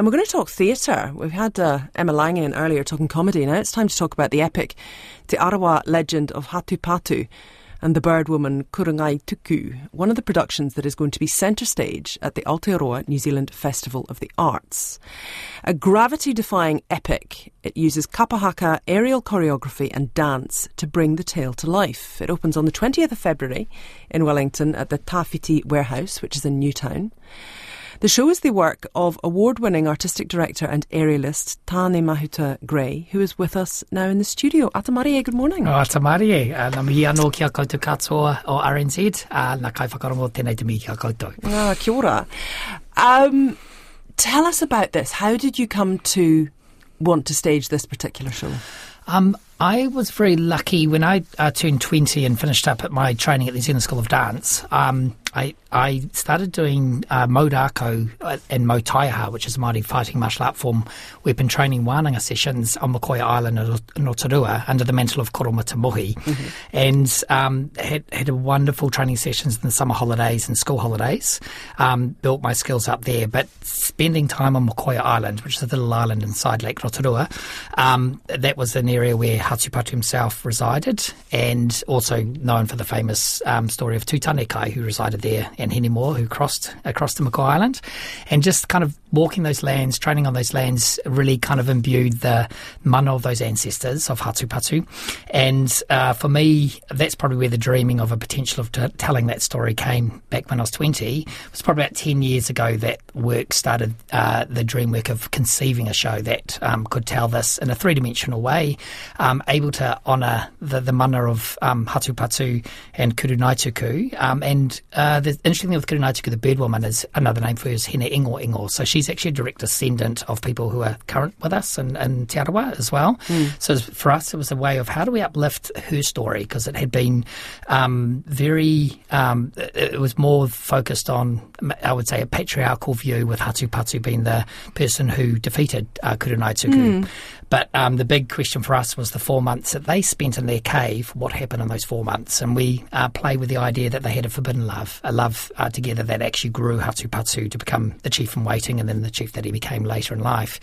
and we're going to talk theatre. We've had uh, Emma Lange in earlier talking comedy. Now it's time to talk about the epic Te Arawa legend of Hatupatu and the bird woman Kurungaituku, one of the productions that is going to be centre stage at the Aotearoa New Zealand Festival of the Arts. A gravity defying epic, it uses kapa haka, aerial choreography, and dance to bring the tale to life. It opens on the 20th of February in Wellington at the Tawhiti Warehouse, which is in Newtown. The show is the work of award winning artistic director and aerialist Tanemahuta Gray, who is with us now in the studio. Atamarie, good morning. O Atamarie, uh, na mihi anō kia koutou katoa o RNZ, uh, na kai whakarongo tēnei te mihi kia koutou. Ah, kia ora. Um, tell us about this. How did you come to want to stage this particular show? Um, I was very lucky when I uh, turned 20 and finished up at my training at the New Zealand School of Dance. Um, I, I started doing uh, Modako and Mo Taiaha, which is a Māori fighting martial art form, weapon training wānanga sessions on Mokoia Island in Rotorua under the mantle of Koromata Mohi. Mm-hmm. And um, had, had a wonderful training sessions in the summer holidays and school holidays. Um, built my skills up there. But spending time on Mokoia Island, which is a little island inside Lake Rotorua, um, that was an area where Hatupatu himself resided and also known for the famous um, story of Tutanekai, who resided there and Hinemoa, who crossed across to Mokoia Island, and just kind of walking those lands, training on those lands, really kind of imbued the mana of those ancestors of Hatupatu. And uh, for me, that's probably where the dreaming of a potential of t- telling that story came back when I was 20. It was probably about 10 years ago that work started, uh, the dream work of conceiving a show that um, could tell this in a three dimensional way, um, able to honour the, the mana of um, Hatupatu and Kurungaituku. Um, and uh, the interesting thing with Kurungaituku, the bird woman, is another name for her is Hene Ingo Ingo. So she she's actually a direct descendant of people who are current with us in, in Te Arawa as well. Mm. So for us, it was a way of how do we uplift her story because it had been um, very, um, it, was more focused on, I would say, a patriarchal view with Hatupatu being the person who defeated uh, Kurungaituku. Mm. But um, the big question for us was the four months that they spent in their cave. What happened in those four months? And we uh, play with the idea that they had a forbidden love, a love uh, together that actually grew Hatupatu to become the chief in waiting, and then the chief that he became later in life.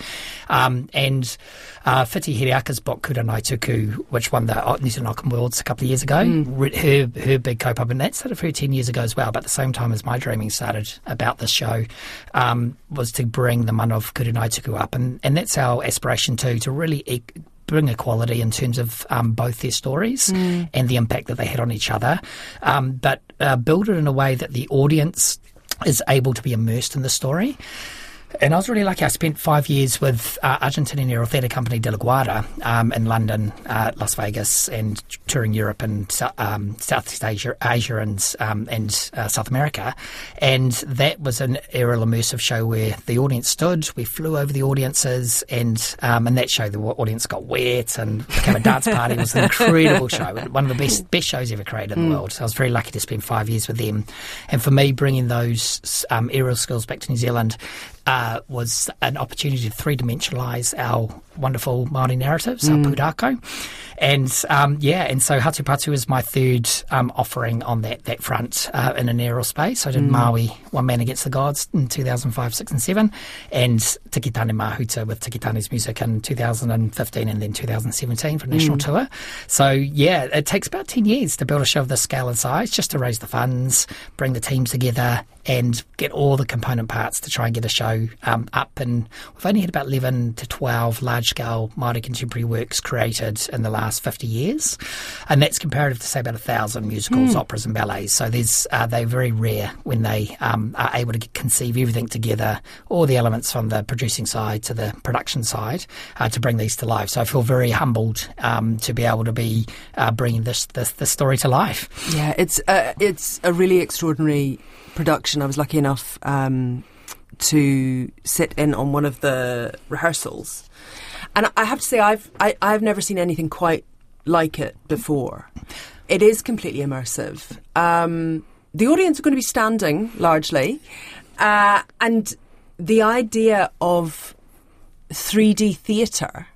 Um, and uh, Whiti Hereaka's book Kurungaituku, which won the Zealand Worlds a couple of years ago, mm. her her big kaupapa, and that started for ten years ago as well. But at the same time as my dreaming started about this show, um, was to bring the mana of Kurungaituku up, and and that's our aspiration too to really e- bring equality in terms of um, both their stories mm. and the impact that they had on each other, um, but uh, build it in a way that the audience is able to be immersed in the story. And I was really lucky. I spent five years with uh, Argentinian aerial theatre company De La Guarda um, in London, uh, Las Vegas, and touring Europe and um, Southeast Asia, Asia and um, and uh, South America. And that was an aerial immersive show where the audience stood. We flew over the audiences, and um, in that show the audience got wet and became a dance party. It was an incredible show, one of the best best shows ever created in mm. the world. So I was very lucky to spend five years with them. And for me, bringing those um, aerial skills back to New Zealand uh, was an opportunity to three dimensionalise our wonderful Māori narratives, mm. our pūrākau. And um, yeah, and so Hatupatu is my third um, offering on that that front uh, in an aerial space. I did mm. Maui, One Man Against the Gods in 2005, 6 and 7, and Tiki Taane Mahuta with Tiki Taane's music in 2015 and then 2017 for national mm. tour. So yeah, it takes about 10 years to build a show of this scale and size just to raise the funds, bring the teams together and get all the component parts to try and get a show um, up. And we've only had about 11 to 12 large scale Māori contemporary works created in the last 50 years. And that's comparative to, say, about a thousand musicals, mm. operas, and ballets. So there's, uh, they're very rare when they um, are able to conceive everything together, all the elements from the producing side to the production side, uh, to bring these to life. So I feel very humbled um, to be able to be uh, bringing this, this, this story to life. Yeah, it's, uh, it's a really extraordinary production. I was lucky enough um, to sit in on one of the rehearsals, and I have to say I've I, have i have never seen anything quite like it before. It is completely immersive. Um, the audience are going to be standing largely, uh, and the idea of 3D theatre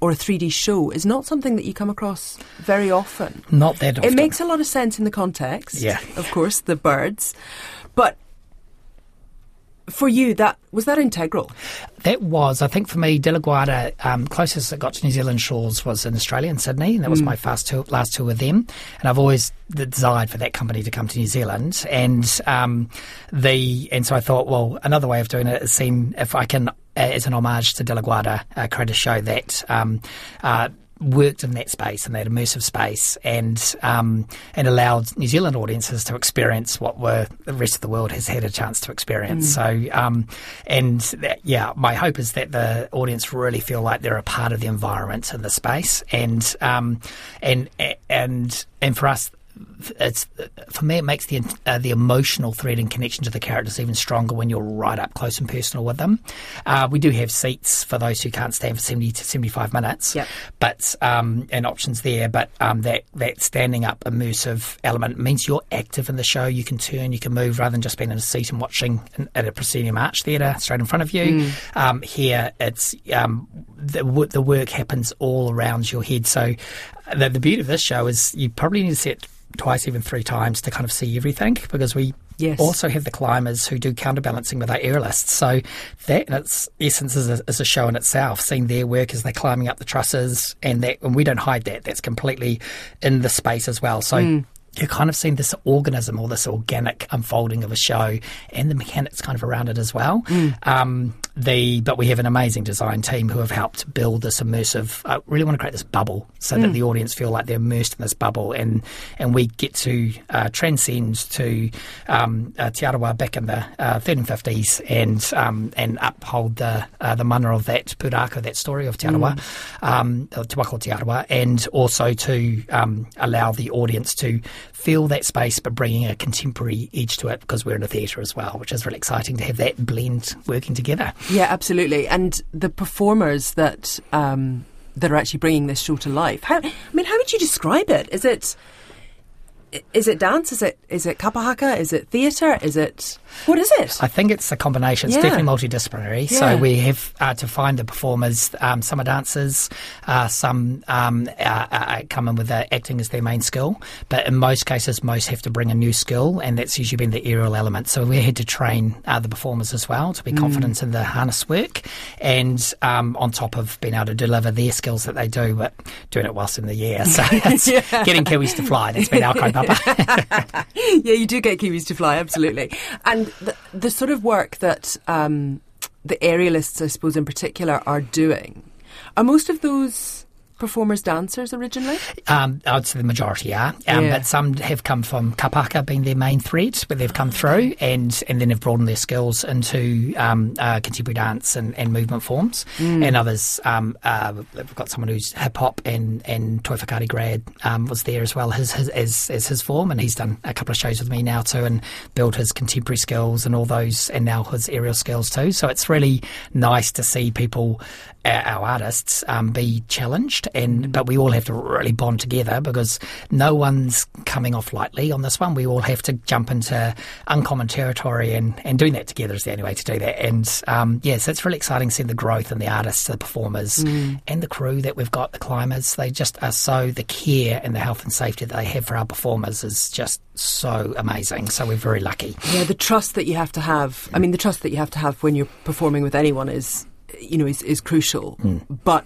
or a 3D show is not something that you come across very often. Not that often. It makes a lot of sense in the context, yeah. of course, the birds. But for you, that was that integral. That was, I think, for me, De La Guarda, um, closest it got to New Zealand shores was in Australia, in Sydney, and that was mm. my first tour, last tour with them. And I've always desired for that company to come to New Zealand, and um, the and so I thought, well, another way of doing it is seeing if I can, as an homage to De La Guarda, uh, create a show that. Um, uh, worked in that space, in that immersive space, and um, and allowed New Zealand audiences to experience what were the rest of the world has had a chance to experience. Mm. So, um, and that, yeah, my hope is that the audience really feel like they're a part of the environment and the space, and um, and and and for us, it's for me it makes the uh, the emotional thread and connection to the characters even stronger when you're right up close and personal with them. Uh, we do have seats for those who can't stand for 70 to 75 minutes, yep. but um, and options there. But um, that that standing up immersive element means you're active in the show. You can turn, you can move, rather than just being in a seat and watching at a proscenium arch theatre straight in front of you. Mm. Um, here, it's um, the the work happens all around your head. So the, the beauty of this show is you probably need to set twice, even three times to kind of see everything because we Yes. also have the climbers who do counterbalancing with our aerialists. So that in its essence is a, is a, show in itself, seeing their work as they're climbing up the trusses and that and we don't hide that. That's completely in the space as well. So mm you're kind of seeing this organism or this organic unfolding of a show and the mechanics kind of around it as well. Mm. Um, the but we have an amazing design team who have helped build this immersive. I really want to create this bubble so mm. that the audience feel like they're immersed in this bubble, and and we get to uh, transcend to um, uh, Te Arawa back in the uh, 1350s and um, and uphold the uh, the mana of that pūrākau, that story of Te Arawa, mm. um, Te Wako Te Arawa, and also to um, allow the audience to feel that space, but bringing a contemporary edge to it because we're in a theatre as well, which is really exciting to have that blend working together. Yeah, absolutely. And the performers that um, that are actually bringing this show to life. How, I mean, how would you describe it? Is it is it dance? Is it is it kapahaka? Is it theatre? Is it what is it? I think it's a combination. It's yeah. definitely multidisciplinary. Yeah. So we have uh, to find the performers. Um, some are dancers, uh, some um, come in with acting as their main skill. But in most cases, most have to bring a new skill, and that's usually been the aerial element. So we had to train uh, the performers as well to be mm. confident in the harness work, and um, on top of being able to deliver their skills that they do, but doing it whilst in the air. So yeah. getting Kiwis to fly. That's been our kind yeah, you do get Kiwis to fly, absolutely. And the, the sort of work that um, the aerialists, I suppose, in particular, are doing, are most of those performers dancers originally? Um, I'd say the majority are, um, yeah. but some have come from kapa haka being their main thread, where they've come through and, and then have broadened their skills into um, uh, contemporary dance and, and movement forms. Mm. And others, um, uh, we've got someone who's hip hop and, and Toi Whakaari grad um, was there as well his, his, as, as his form, and he's done a couple of shows with me now too and built his contemporary skills and all those, and now his aerial skills too. So it's really nice to see people our artists um, be challenged, and but we all have to really bond together because no one's coming off lightly on this one. We all have to jump into uncommon territory, and, and doing that together is the only way to do that. And um, yeah, so it's really exciting seeing the growth in the artists, the performers, mm. and the crew that we've got, the climbers. They just are so the care and the health and safety that they have for our performers is just so amazing. So we're very lucky. Yeah, the trust that you have to have. I mean, the trust that you have to have when you're performing with anyone is you know, is, is crucial, mm. but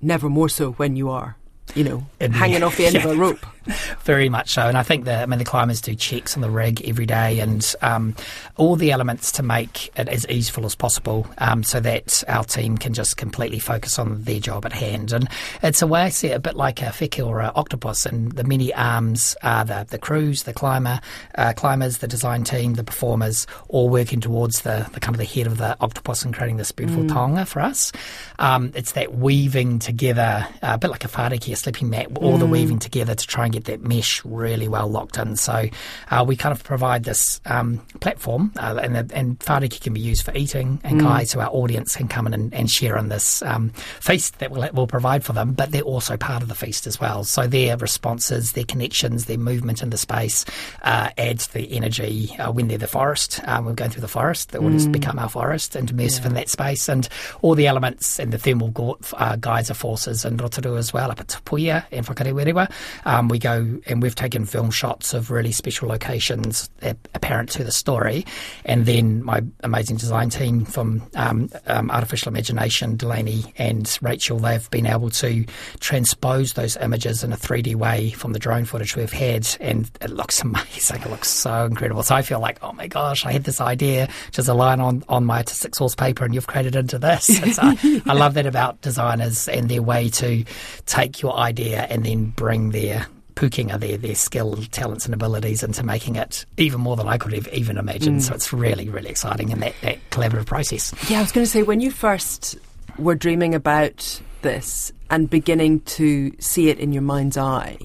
never more so when you are you know, hanging off the end yeah. of a rope. Very much so, and I think that I mean the climbers do checks on the rig every day, and um, all the elements to make it as easeful as possible, um, so that our team can just completely focus on their job at hand. And it's a way I see it a bit like a wheke or an octopus, and the many arms are the the crews, the climber, uh, climbers, the design team, the performers, all working towards the, the kind of the head of the octopus and creating this beautiful mm. taonga for us. Um, it's that weaving together, uh, a bit like a whāriki, a sleeping mat, all mm. the weaving together to try and get that mesh really well locked in. So uh, we kind of provide this um, platform, uh, and, and whāriki can be used for eating and mm. kai, so our audience can come in and, and share in this um, feast that we'll, we'll provide for them, but they're also part of the feast as well. So their responses, their connections, their movement in the space uh, adds the energy uh, when they're the forest. Um, we're going through the forest, the audience mm. become our forest and immersive yeah. in that space, and all the elements and the thermal uh, geyser forces and Rotorua as well up at Puia and Whakarewarewa. Um, we go go and we've taken film shots of really special locations apparent to the story, and then my amazing design team from um, um, Artificial Imagination, Delaney and Rachel, they've been able to transpose those images in a 3D way from the drone footage we've had, and it looks amazing. It looks so incredible. So I feel like, oh my gosh, I had this idea, just a line on, on my artistic source paper, and you've created into this. Uh, I love that about designers and their way to take your idea and then bring their pūkenga, their, their skill, talents, and abilities into making it even more than I could have even imagined. Mm. So it's really, really exciting in that, that collaborative process. Yeah, I was going to say, when you first were dreaming about this and beginning to see it in your mind's eye,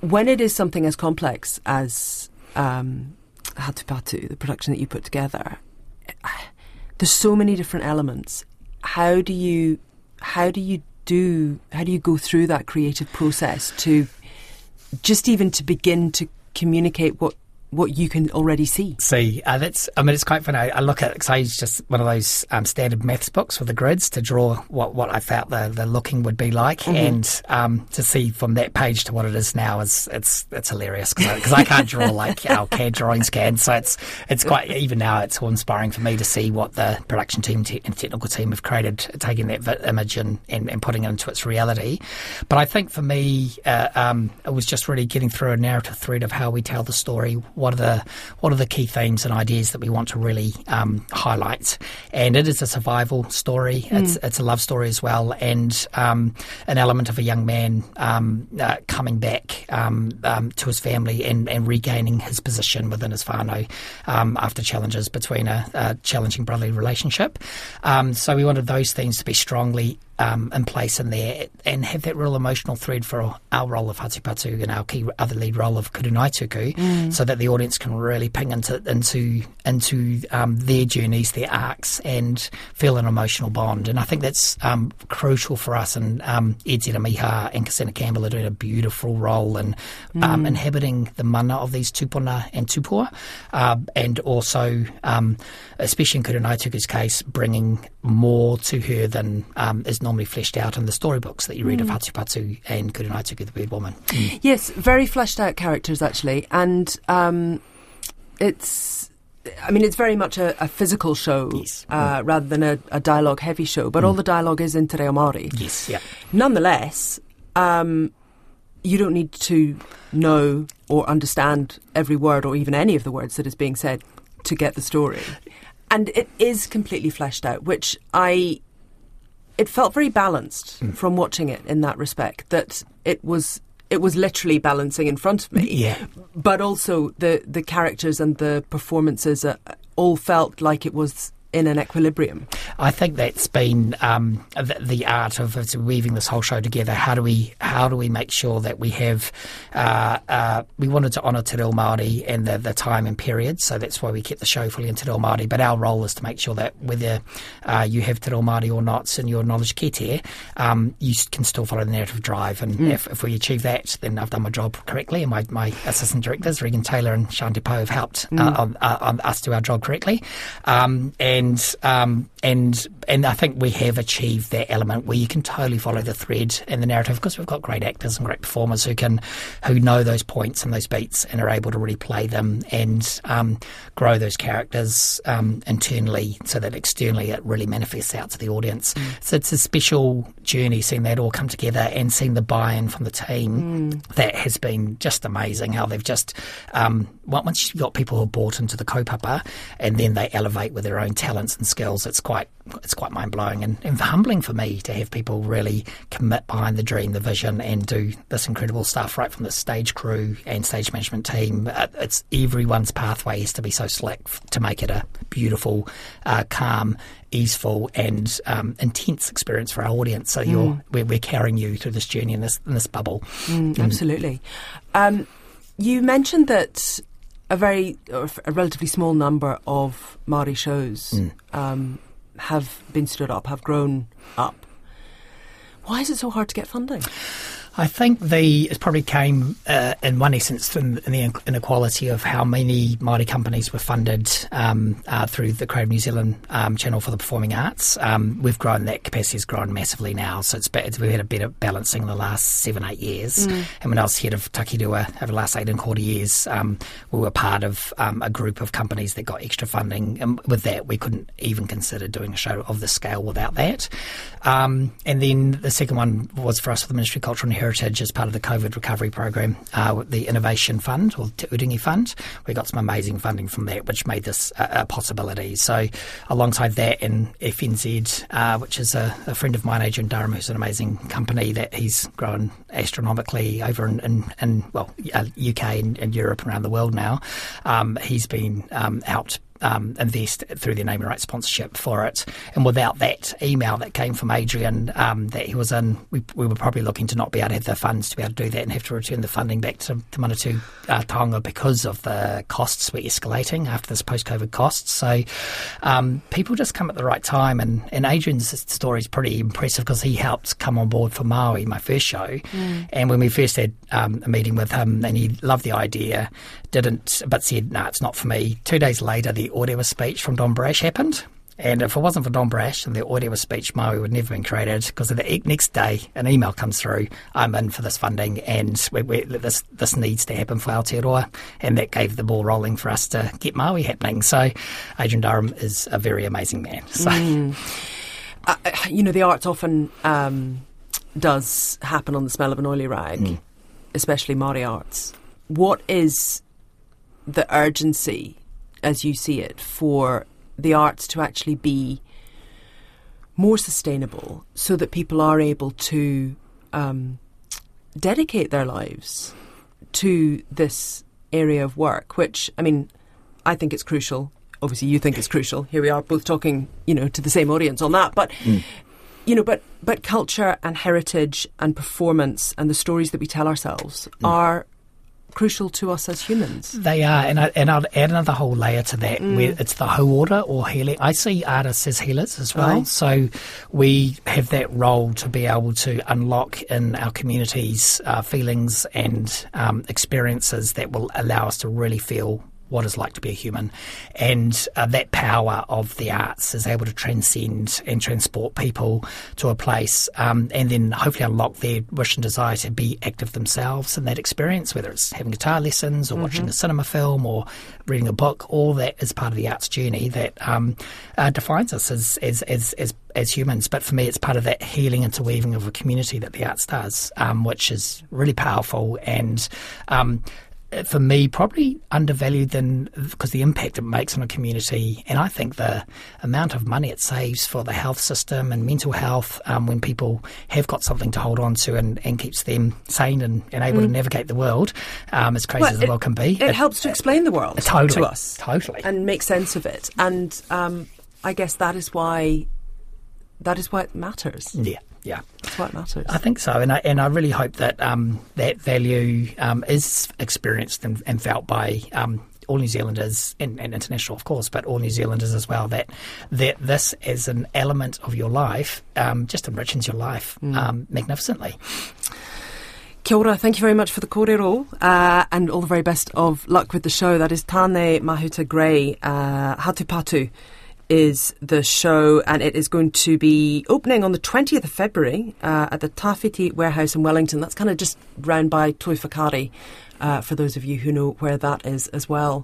when it is something as complex as um, Hatupatu, the production that you put together, there's so many different elements. How do you how do you do how do you go through that creative process to just even to begin to communicate what what you can already see. See, uh, that's. I mean, it's quite funny. I, I look at because I use just one of those um, standard maths books with the grids to draw what, what I felt the, the looking would be like, mm-hmm. and um, to see from that page to what it is now is it's it's hilarious because I, I, can't draw like our CAD drawings can. So it's it's quite even now. It's all inspiring for me to see what the production team te- and technical team have created, taking that vi- image and, and, and, putting it into its reality. But I think for me, uh, um, it was just really getting through a narrative thread of how we tell the story what are the what are the key themes and ideas that we want to really um, highlight. And it is a survival story. Mm. It's it's a love story as well, and um, an element of a young man um, uh, coming back um, um, to his family and, and regaining his position within his whānau um, after challenges between a, a challenging brotherly relationship. so we wanted those themes to be strongly um, in place in there and have that real emotional thread for our role of Hatupatu and our key other lead role of Kurungaituku mm. so that the audience can really ping into into into um, their journeys, their arcs and feel an emotional bond. And I think that's um, crucial for us and um, Ed Miha and Cassandra Campbell are doing a beautiful role in um, mm. inhabiting the mana of these tupuna and tupua uh, and also um, especially in Kurungaituku's case bringing more to her than um, is normally fleshed out in the storybooks that you read mm. of Hatupatu and Kurungaituku, the Bird Woman. Mm. Yes, very fleshed out characters actually, and um, it's. I mean, it's very much a, a physical show yes. uh, mm. rather than a, a dialogue heavy show, but all mm. the dialogue is in Te Reo Māori. Yes, yeah. Nonetheless, um, you don't need to know or understand every word or even any of the words that is being said to get the story. And it is completely fleshed out, which I it felt very balanced mm. from watching it in that respect that it was it was literally balancing in front of me yeah but also the the characters and the performances uh, all felt like it was in an equilibrium. I think that's been um, the, the, art of, weaving this whole show together. How do we how do we make sure that we have uh, uh, we wanted to honour Te Reo Māori and the, the time and period, so that's why we kept the show fully in Te Reo Māori. But our role is to make sure that whether uh, you have Te Reo Māori or not in your knowledge kete, um, you can still follow the narrative drive. And mm. if, if, we achieve that, then I've done my job correctly. And my, my assistant directors, Regan Taylor and Shanti Poe, have helped mm. on, on, us do our job correctly. Um, and and um, and and I think we have achieved that element where you can totally follow the thread and the narrative because we've got great actors and great performers who can who know those points and those beats and are able to really play them and um, grow those characters um, internally so that externally it really manifests out to the audience. Mm. So it's a special journey seeing that all come together and seeing the buy-in from the team mm. that has been just amazing. How they've just um, once you've got people who are bought into the kaupapa and then they elevate with their own talents and skills, it's quite it's quite mind blowing and, and, humbling for me to have people really commit behind the dream, the vision, and do this incredible stuff right from the stage crew and stage management team. Uh, it's everyone's pathway has to be so slick to make it a beautiful, uh, calm, easeful, and um, intense experience for our audience. So mm. we're, we're, carrying you through this journey in this in this bubble. Mm, mm. Absolutely. Um, you mentioned that a very a relatively small number of Maori shows mm. um, have been stood up, have grown up. Why is it so hard to get funding? I think the it probably came uh, in one essence from the inequality of how many Māori companies were funded um, uh, through the Creative New Zealand um, channel for the performing arts. Um, we've grown that capacity has grown massively now, so it's, it's we've had a better balancing in the last seven eight years. Mm. And when I was head of Taki Rua over the last eight and a quarter years, um, we were part of um, a group of companies that got extra funding, and with that we couldn't even consider doing a show of the scale without that. Um, and then the second one was for us with the Ministry of Culture and Heritage as part of the COVID recovery program, uh, the Innovation Fund or Te Urungi Fund. We got some amazing funding from that, which made this a, a possibility. So, alongside that, and FNZ, uh, which is a, a, friend of mine, Adrian Durham, who's an amazing company that he's grown astronomically over in, in, in well, UK and, and, Europe and around the world now. Um, he's been um, out um, invest through their naming rights sponsorship for it. And without that email that came from Adrian um, that he was in, we, we, were probably looking to not be able to have the funds to be able to do that and have to return the funding back to, to Manatū uh, Taonga because of the costs were escalating after this post-COVID costs. So um, people just come at the right time. And, and Adrian's story is pretty impressive because he helped come on board for Maui, my first show. Mm. And when we first had um, a meeting with him and he loved the idea, didn't, but said, no, it's not for me. Two days later, the audio of speech from Don Brash happened. And if it wasn't for Don Brash and the audio of speech, Maui would never have been created because the next day an email comes through, I'm in for this funding and we, we, this this needs to happen for Aotearoa. And that gave the ball rolling for us to get Maui happening. So Adrian Durham is a very amazing man. So. Mm. Uh, you know, the arts often um, does happen on the smell of an oily rag, mm. especially Māori arts. What is the urgency as you see it, for the arts to actually be more sustainable so that people are able to um, dedicate their lives to this area of work, which, I mean, I think it's crucial. Obviously, you think it's crucial. Here we are both talking, you know, to the same audience on that. But, mm. you know, but, but culture and heritage and performance and the stories that we tell ourselves mm. are crucial to us as humans. They are, and, I, and I'll add another whole layer to that mm. where it's the whole order or healing. I see artists as healers as well. Right. So we have that role to be able to unlock in our communities uh, feelings and um, experiences that will allow us to really feel what it's like to be a human. And uh, that power of the arts is able to transcend and transport people to a place um, and then hopefully unlock their wish and desire to be active themselves in that experience, whether it's having guitar lessons or mm-hmm. watching a cinema film or reading a book. All that is part of the arts journey that um, uh, defines us as, as, as, as as humans. But for me, it's part of that healing interweaving of a community that the arts does, um, which is really powerful. And um, for me, probably undervalued than because the impact it makes on a community, and I think the amount of money it saves for the health system and mental health um, when people have got something to hold on to and, and keeps them sane and, and able mm. to navigate the world, um, as crazy well, as the world can be. It, it helps to explain the world totally, to us, totally, and make sense of it. And um, I guess that is why that is why it matters. Yeah. Yeah, that's what matters. I think so, and I and I really hope that um, that value um, is experienced and, and felt by um, all New Zealanders and, and, international, of course, but all New Zealanders as well. That that this is an element of your life um, just enriches your life mm. um, magnificently. Kia ora, thank you very much for the kōrero uh, and all the very best of luck with the show. That is Tanemahuta Gray, uh, Hatupatu is the show, and it is going to be opening on the 20th of February uh, at the Tawhiti Warehouse in Wellington. That's kind of just round by Toi Whakaari, uh, for those of you who know where that is as well.